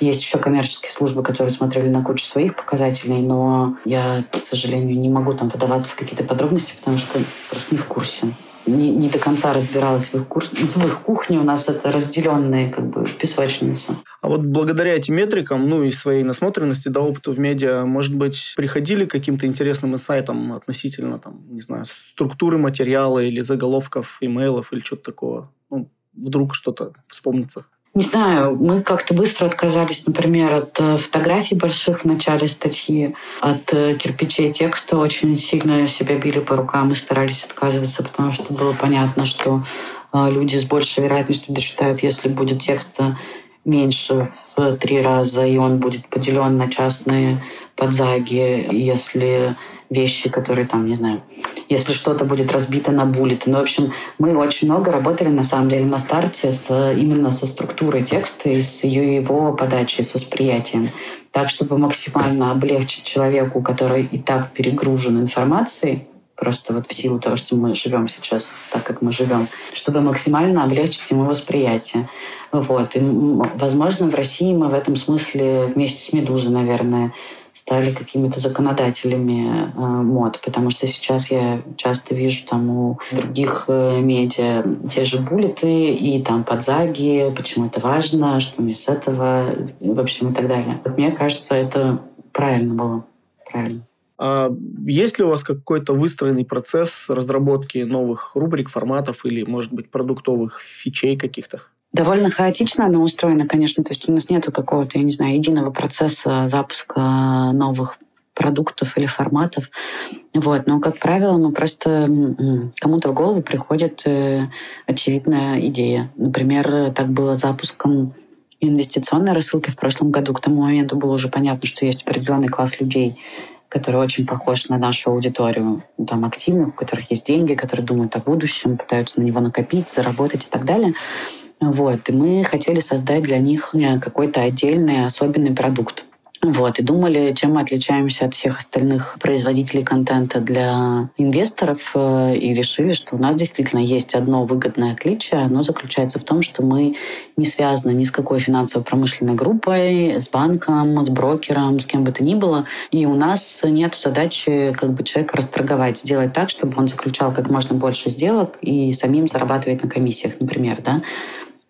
Есть еще коммерческие службы, которые смотрели на кучу своих показателей, но я, к сожалению, не могу там подаваться в какие-то подробности, потому что просто не в курсе не, не до конца разбиралась в их, курс, в их кухне. У нас это разделенные как бы песочницы. А вот благодаря этим метрикам, ну и своей насмотренности, да, опыту в медиа, может быть, приходили к каким-то интересным инсайтам относительно, там, не знаю, структуры материала или заголовков, имейлов или что-то такого? Ну, вдруг что-то вспомнится. Не знаю, мы как-то быстро отказались, например, от э, фотографий больших в начале статьи, от э, кирпичей текста. Очень сильно себя били по рукам и старались отказываться, потому что было понятно, что э, люди с большей вероятностью дочитают, если будет текста меньше в три раза, и он будет поделен на частные подзаги, если вещи, которые там, не знаю, если что-то будет разбито на буллеты. Ну, в общем, мы очень много работали, на самом деле, на старте с, именно со структурой текста и с ее, его подачей, с восприятием. Так, чтобы максимально облегчить человеку, который и так перегружен информацией, просто вот в силу того, что мы живем сейчас так, как мы живем, чтобы максимально облегчить ему восприятие. Вот. И, возможно, в России мы в этом смысле вместе с «Медузой», наверное, стали какими-то законодателями э, мод, потому что сейчас я часто вижу там у других э, медиа те же буллеты и там подзаги, почему это важно, что мне с этого, в общем, и так далее. Вот мне кажется, это правильно было. Правильно. А есть ли у вас какой-то выстроенный процесс разработки новых рубрик, форматов или, может быть, продуктовых фичей каких-то? Довольно хаотично оно устроено, конечно. То есть у нас нет какого-то, я не знаю, единого процесса запуска новых продуктов или форматов. Вот. Но, как правило, мы просто кому-то в голову приходит э, очевидная идея. Например, так было запуском инвестиционной рассылки в прошлом году. К тому моменту было уже понятно, что есть определенный класс людей, который очень похож на нашу аудиторию, там активных, у которых есть деньги, которые думают о будущем, пытаются на него накопить, заработать и так далее. Вот. И мы хотели создать для них э, какой-то отдельный особенный продукт. Вот, и думали, чем мы отличаемся от всех остальных производителей контента для инвесторов, э, и решили, что у нас действительно есть одно выгодное отличие. Оно заключается в том, что мы не связаны ни с какой финансово-промышленной группой, с банком, с брокером, с кем бы то ни было. И у нас нет задачи как бы человека расторговать, сделать так, чтобы он заключал как можно больше сделок и самим зарабатывать на комиссиях, например. Да?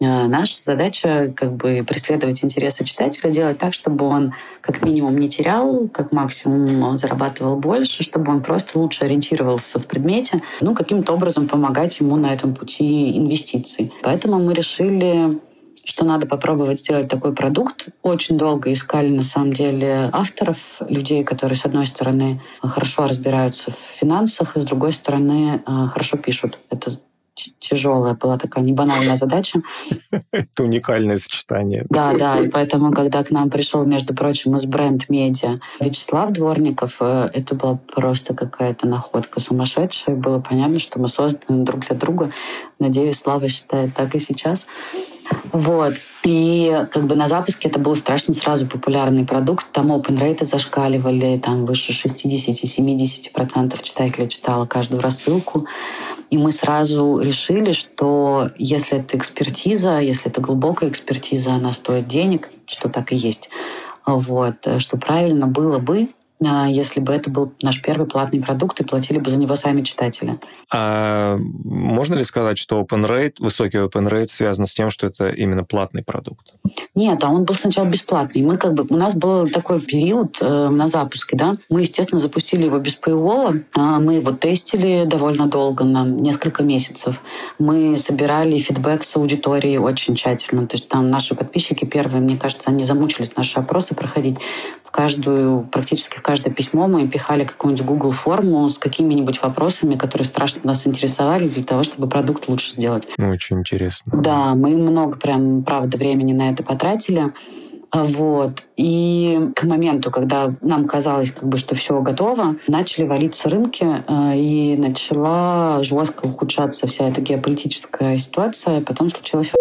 Э, наша задача как бы преследовать интересы читателя, делать так, чтобы он как минимум не терял, как максимум он зарабатывал больше, чтобы он просто лучше ориентировался в предмете, ну, каким-то образом помогать ему на этом пути инвестиций. Поэтому мы решили что надо попробовать сделать такой продукт. Очень долго искали, на самом деле, авторов, людей, которые, с одной стороны, хорошо разбираются в финансах, и, с другой стороны, э, хорошо пишут. Это тяжелая была такая небанальная задача. Это уникальное сочетание. Да, да, и поэтому, когда к нам пришел, между прочим, из бренд-медиа Вячеслав Дворников, э, это была просто какая-то находка сумасшедшая. Было понятно, что мы созданы друг для друга. Надеюсь, Слава считает так и сейчас. Вот. И как бы на запуске это был страшно сразу популярный продукт. Там open рейты зашкаливали, там выше 60-70% читателей читала каждую рассылку. И мы сразу решили, что если это экспертиза, если это глубокая экспертиза, она стоит денег, что так и есть, вот, что правильно было бы если бы это был наш первый платный продукт и платили бы за него сами читатели. А можно ли сказать, что open rate, высокий open rate связан с тем, что это именно платный продукт? Нет, а он был сначала бесплатный. Мы как бы, у нас был такой период э, на запуске, да. Мы, естественно, запустили его без paywall. А мы его тестили довольно долго, нам несколько месяцев. Мы собирали фидбэк с аудиторией очень тщательно. То есть там наши подписчики первые, мне кажется, они замучились наши опросы проходить каждую, практически в каждое письмо мы пихали какую-нибудь Google форму с какими-нибудь вопросами, которые страшно нас интересовали для того, чтобы продукт лучше сделать. Ну, очень интересно. Да, мы много прям, правда, времени на это потратили. А, вот. И к моменту, когда нам казалось, как бы, что все готово, начали валиться рынки, э, и начала жестко ухудшаться вся эта геополитическая ситуация. Потом случилась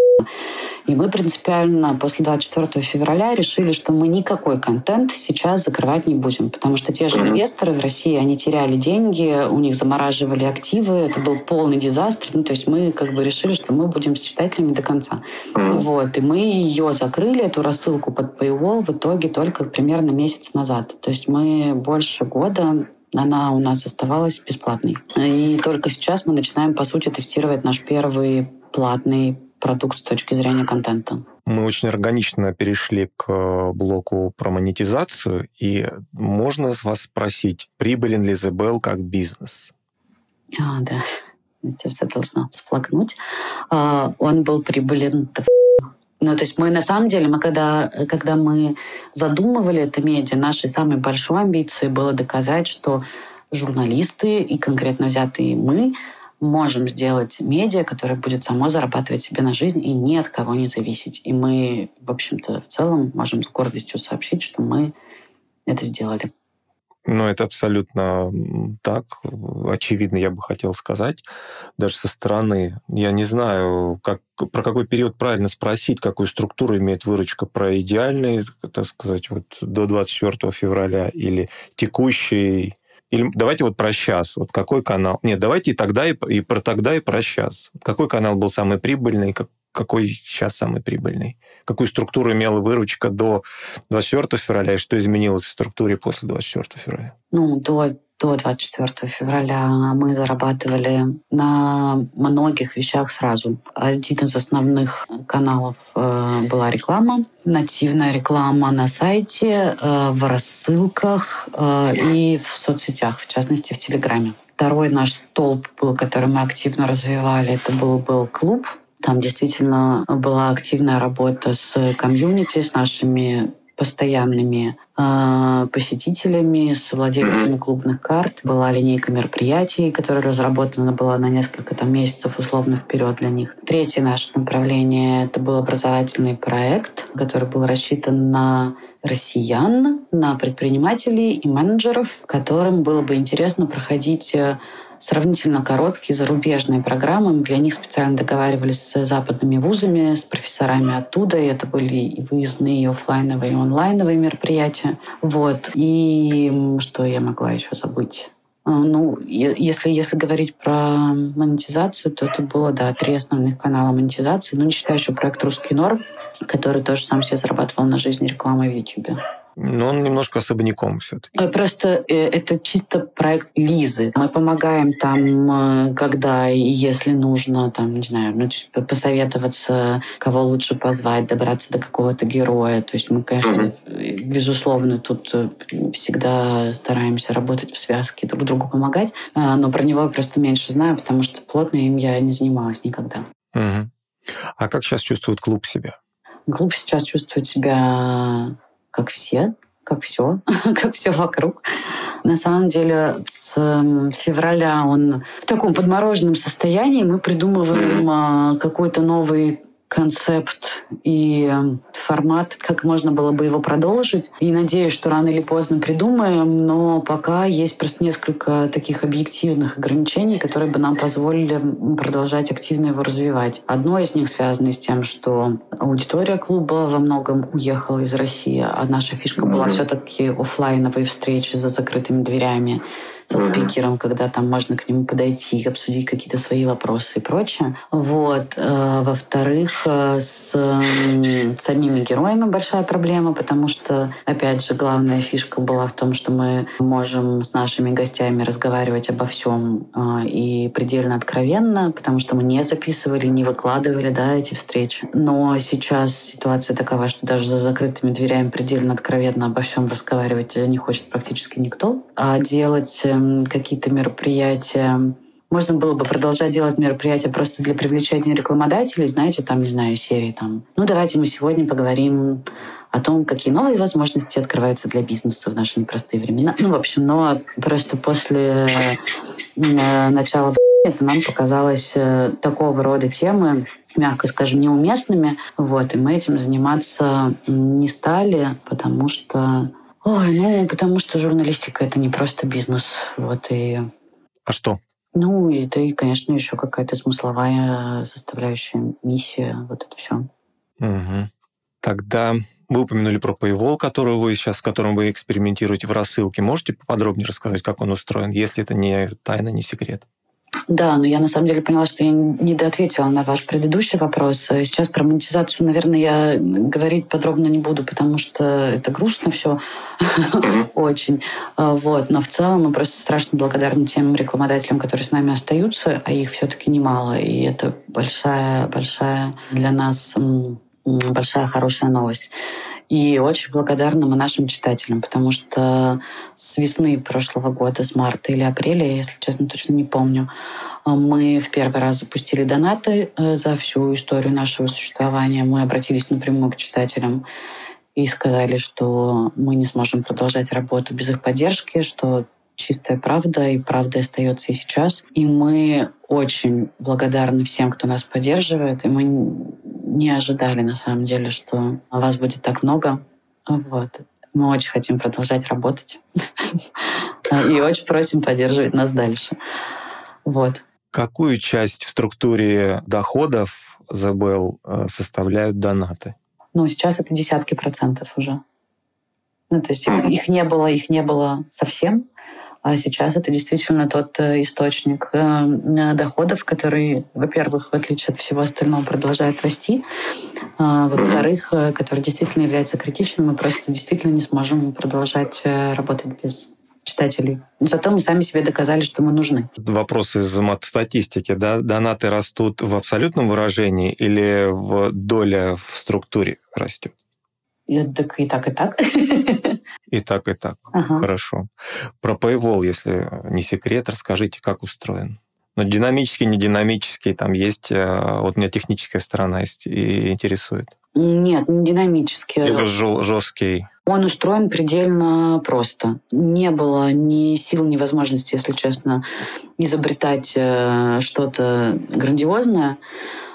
и мы принципиально после 24 февраля решили, что мы никакой контент сейчас закрывать не будем, потому что те же инвесторы в России, они теряли деньги, у них замораживали активы, это был полный дизастр. Ну, то есть мы как бы решили, что мы будем с читателями до конца. Вот. И мы ее закрыли, эту рассылку под Paywall в итоге только примерно месяц назад. То есть мы больше года она у нас оставалась бесплатной. И только сейчас мы начинаем, по сути, тестировать наш первый платный продукт с точки зрения контента. Мы очень органично перешли к э, блоку про монетизацию, и можно с вас спросить, прибылен ли The как бизнес? А, да. Я должна всплакнуть. А, он был прибылен ну, то есть мы на самом деле, мы когда, когда мы задумывали это медиа, нашей самой большой амбицией было доказать, что журналисты и конкретно взятые мы можем сделать медиа, которое будет само зарабатывать себе на жизнь и ни от кого не зависеть. И мы, в общем-то, в целом можем с гордостью сообщить, что мы это сделали. Ну, это абсолютно так. Очевидно, я бы хотел сказать. Даже со стороны. Я не знаю, как, про какой период правильно спросить, какую структуру имеет выручка. Про идеальный, так сказать, вот до 24 февраля или текущий или давайте вот про сейчас. Вот какой канал? Нет, давайте и тогда, и, и про тогда, и про сейчас. Какой канал был самый прибыльный, как, какой сейчас самый прибыльный? Какую структуру имела выручка до 24 февраля, и что изменилось в структуре после 24 февраля? Ну, до до 24 февраля мы зарабатывали на многих вещах сразу. Один из основных каналов э, была реклама, нативная реклама на сайте, э, в рассылках э, и в соцсетях, в частности в Телеграме. Второй наш столб был, который мы активно развивали, это был, был клуб. Там действительно была активная работа с комьюнити, с нашими постоянными э, посетителями, с владельцами клубных карт. Была линейка мероприятий, которая разработана была на несколько там, месяцев условно вперед для них. Третье наше направление — это был образовательный проект, который был рассчитан на россиян, на предпринимателей и менеджеров, которым было бы интересно проходить э, сравнительно короткие зарубежные программы. Мы для них специально договаривались с западными вузами, с профессорами оттуда. И это были и выездные, и офлайновые, и онлайновые мероприятия. Вот. И что я могла еще забыть? А, ну, если, если говорить про монетизацию, то это было, да, три основных канала монетизации. Ну, не считая еще проект «Русский норм», который тоже сам себе зарабатывал на жизнь рекламой в YouTube. Но он немножко особняком все-таки. Э, просто э, это чисто проект Лизы. Мы помогаем там, э, когда и если нужно, там, не знаю, ну, посоветоваться, кого лучше позвать, добраться до какого-то героя. То есть мы, конечно, mm-hmm. безусловно, тут всегда стараемся работать в связке, друг другу помогать. Но про него я просто меньше знаю, потому что плотно им я не занималась никогда. Mm-hmm. А как сейчас чувствует клуб себя? Клуб сейчас чувствует себя как все, как все, как все вокруг. На самом деле с февраля он в таком подмороженном состоянии. Мы придумываем а, какой-то новый концепт и эм, формат, как можно было бы его продолжить. И надеюсь, что рано или поздно придумаем, но пока есть просто несколько таких объективных ограничений, которые бы нам позволили продолжать активно его развивать. Одно из них связано с тем, что аудитория клуба во многом уехала из России, а наша фишка была все-таки офлайновые встречи за закрытыми дверями со спикером, когда там можно к нему подойти, обсудить какие-то свои вопросы и прочее. Вот. Э, во-вторых, э, с самими героями большая проблема, потому что, опять же, главная фишка была в том, что мы можем с нашими гостями разговаривать обо всем э, и предельно откровенно, потому что мы не записывали, не выкладывали да, эти встречи. Но сейчас ситуация такова, что даже за закрытыми дверями предельно откровенно обо всем разговаривать не хочет практически никто. А делать какие-то мероприятия. Можно было бы продолжать делать мероприятия просто для привлечения рекламодателей, знаете, там, не знаю, серии там. Ну, давайте мы сегодня поговорим о том, какие новые возможности открываются для бизнеса в наши непростые времена. Ну, в общем, но просто после э, начала это нам показалось э, такого рода темы, мягко скажем, неуместными. Вот, и мы этим заниматься не стали, потому что Ой, ну, потому что журналистика — это не просто бизнес. Вот, и... А что? Ну, это и, конечно, еще какая-то смысловая составляющая, миссия, вот это все. Угу. Тогда вы упомянули про Paywall, который вы сейчас, с которым вы экспериментируете в рассылке. Можете поподробнее рассказать, как он устроен, если это не тайна, не секрет? Да, но я на самом деле поняла, что я не доответила на ваш предыдущий вопрос. Сейчас про монетизацию, наверное, я говорить подробно не буду, потому что это грустно все очень. А, вот. Но в целом мы просто страшно благодарны тем рекламодателям, которые с нами остаются, а их все-таки немало. И это большая, большая для нас большая хорошая новость. И очень благодарна мы нашим читателям, потому что с весны прошлого года, с марта или апреля, если честно, точно не помню, мы в первый раз запустили донаты э, за всю историю нашего существования. Мы обратились напрямую к читателям и сказали, что мы не сможем продолжать работу без их поддержки, что чистая правда, и правда остается и сейчас. И мы очень благодарны всем, кто нас поддерживает, и мы не ожидали на самом деле, что вас будет так много. Вот. Мы очень хотим продолжать работать и очень просим поддерживать нас дальше. Вот. Какую часть в структуре доходов ЗБЛ э, составляют донаты? Ну, сейчас это десятки процентов уже. Ну, то есть их, их не было, их не было совсем. А сейчас это действительно тот э, источник э, доходов, который, во-первых, в отличие от всего остального, продолжает расти. А, во-вторых, э, который действительно является критичным, мы просто действительно не сможем продолжать работать без читателей. Зато мы сами себе доказали, что мы нужны. Вопрос из статистики. Да? Донаты растут в абсолютном выражении или в доля в структуре растет? И, так и так, и так. И так, и так. Ага. Хорошо. Про Paywall, если не секрет, расскажите, как устроен. Но динамический, не динамический, там есть... Э, вот меня техническая сторона есть и интересует. Нет, не динамический. Это жесткий. Он устроен предельно просто. Не было ни сил, ни возможности, если честно, изобретать э, что-то грандиозное.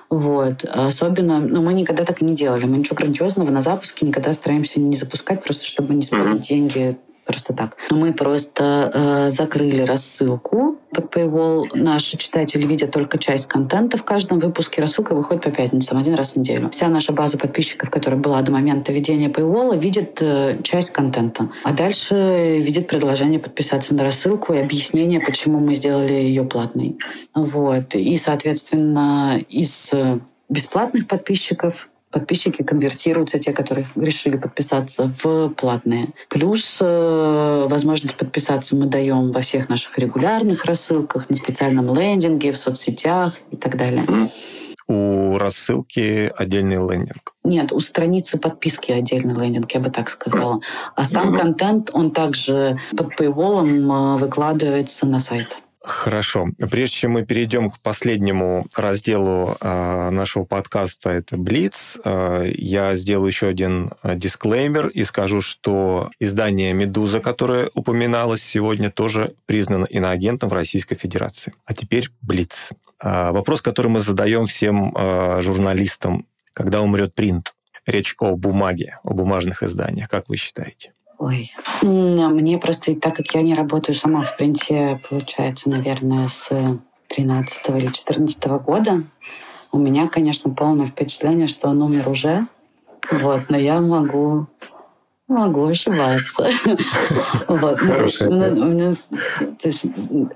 Вот. Особенно, ну, мы никогда так и не делали. Мы ничего грандиозного на запуске никогда стараемся не запускать, просто чтобы не смотреть mm-hmm. деньги просто так. Мы просто э, закрыли рассылку под Paywall. Наши читатели видят только часть контента в каждом выпуске. Рассылка выходит по пятницам, один раз в неделю. Вся наша база подписчиков, которая была до момента ведения Paywall, видит э, часть контента. А дальше видит предложение подписаться на рассылку и объяснение, почему мы сделали ее платной. Вот. И, соответственно, из э, бесплатных подписчиков подписчики конвертируются, те, которые решили подписаться, в платные. Плюс э, возможность подписаться мы даем во всех наших регулярных рассылках, на специальном лендинге, в соцсетях и так далее. У рассылки отдельный лендинг? Нет, у страницы подписки отдельный лендинг, я бы так сказала. А сам mm-hmm. контент, он также под paywall э, выкладывается на сайт. Хорошо. Прежде чем мы перейдем к последнему разделу э, нашего подкаста, это Блиц, э, я сделаю еще один э, дисклеймер и скажу, что издание «Медуза», которое упоминалось сегодня, тоже признано иноагентом в Российской Федерации. А теперь Блиц. Э, вопрос, который мы задаем всем э, журналистам, когда умрет принт. Речь о бумаге, о бумажных изданиях. Как вы считаете? Ой, мне просто, так как я не работаю сама в принте, получается, наверное, с 13 или 14 года, у меня, конечно, полное впечатление, что он умер уже. Вот, но я могу Могу ошибаться. Вот. Ну, то, есть, ну, то есть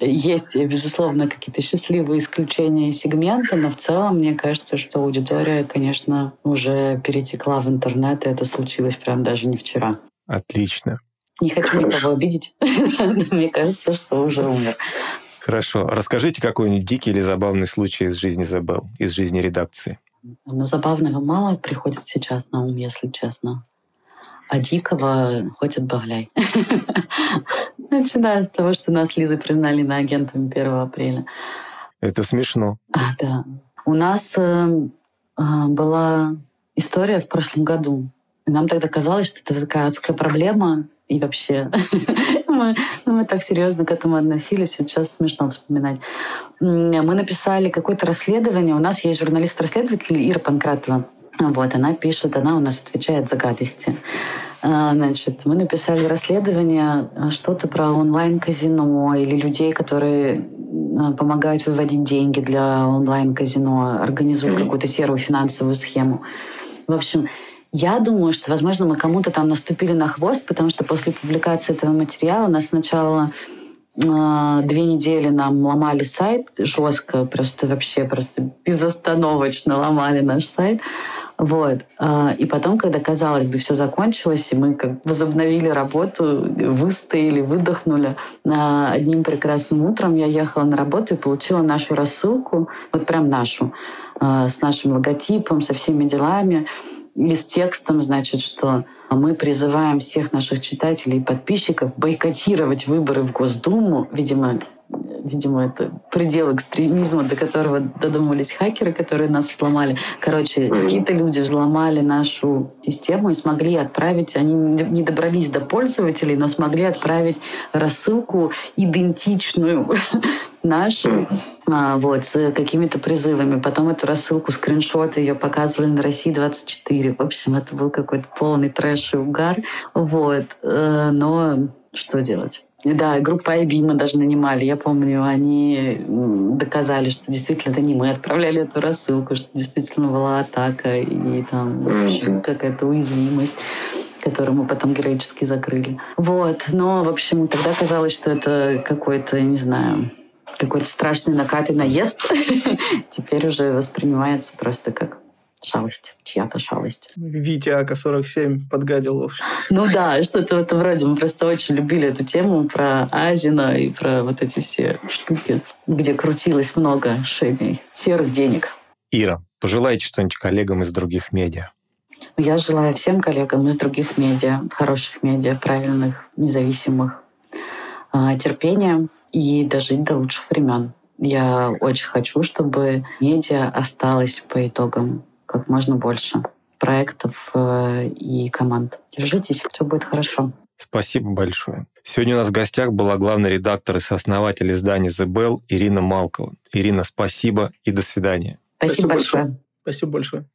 есть, безусловно, какие-то счастливые исключения и сегменты, но в целом мне кажется, что аудитория, конечно, уже перетекла в интернет, и это случилось прям даже не вчера. Отлично. Не хочу никого обидеть. Мне кажется, что уже умер. Хорошо. Расскажите какой-нибудь дикий или забавный случай из жизни Забел, из жизни редакции. Ну, забавного мало приходит сейчас на ум, если честно. А дикого хоть отбавляй. Начиная с того, что нас Лиза признали на агентами 1 апреля. Это смешно. А, да. У нас э, была история в прошлом году нам тогда казалось, что это такая адская проблема, и вообще мы, мы так серьезно к этому относились, сейчас смешно вспоминать. Мы написали какое-то расследование, у нас есть журналист-расследователь Ира Панкратова. Вот, она пишет, она у нас отвечает за гадости. А, значит, мы написали расследование а, что-то про онлайн-казино или людей, которые а, помогают выводить деньги для онлайн-казино, организуют mm-hmm. какую-то серую финансовую схему. В общем, я думаю, что, возможно, мы кому-то там наступили на хвост, потому что после публикации этого материала нас сначала две недели нам ломали сайт жестко, просто вообще просто безостановочно ломали наш сайт. Вот. А, и потом, когда, казалось бы, все закончилось, и мы как возобновили работу, выстояли, выдохнули, одним прекрасным утром я ехала на работу и получила нашу рассылку, вот прям нашу, а, с нашим логотипом, со всеми делами, и с текстом, значит, что мы призываем всех наших читателей и подписчиков бойкотировать выборы в Госдуму. Видимо, видимо, это предел экстремизма, до которого додумались хакеры, которые нас взломали. Короче, какие-то люди взломали нашу систему и смогли отправить, они не добрались до пользователей, но смогли отправить рассылку идентичную нашу, а, вот, с какими-то призывами. Потом эту рассылку, скриншоты ее показывали на России 24. В общем, это был какой-то полный трэш и угар. Вот. Э, но что делать? Да, группа IB мы даже нанимали. Я помню, они доказали, что действительно это не мы отправляли эту рассылку, что действительно была атака и там mm-hmm. какая-то уязвимость которую мы потом героически закрыли. Вот. Но, в общем, тогда казалось, что это какой-то, не знаю, какой-то страшный накат и наезд. Теперь уже воспринимается просто как шалость, чья-то шалость. Витя АК-47 подгадил, в общем. Ну да, что-то в этом роде. Мы просто очень любили эту тему про Азина и про вот эти все штуки, где крутилось много шедей, серых денег. Ира, пожелайте что-нибудь коллегам из других медиа. Ну, я желаю всем коллегам из других медиа, хороших медиа, правильных, независимых, а, терпения и дожить до лучших времен. Я очень хочу, чтобы медиа осталась по итогам как можно больше проектов э, и команд. Держитесь, все будет хорошо. Спасибо большое. Сегодня у нас в гостях была главный редактор и сооснователь издания The Bell Ирина Малкова. Ирина, спасибо и до свидания. Спасибо, спасибо большое. Спасибо большое.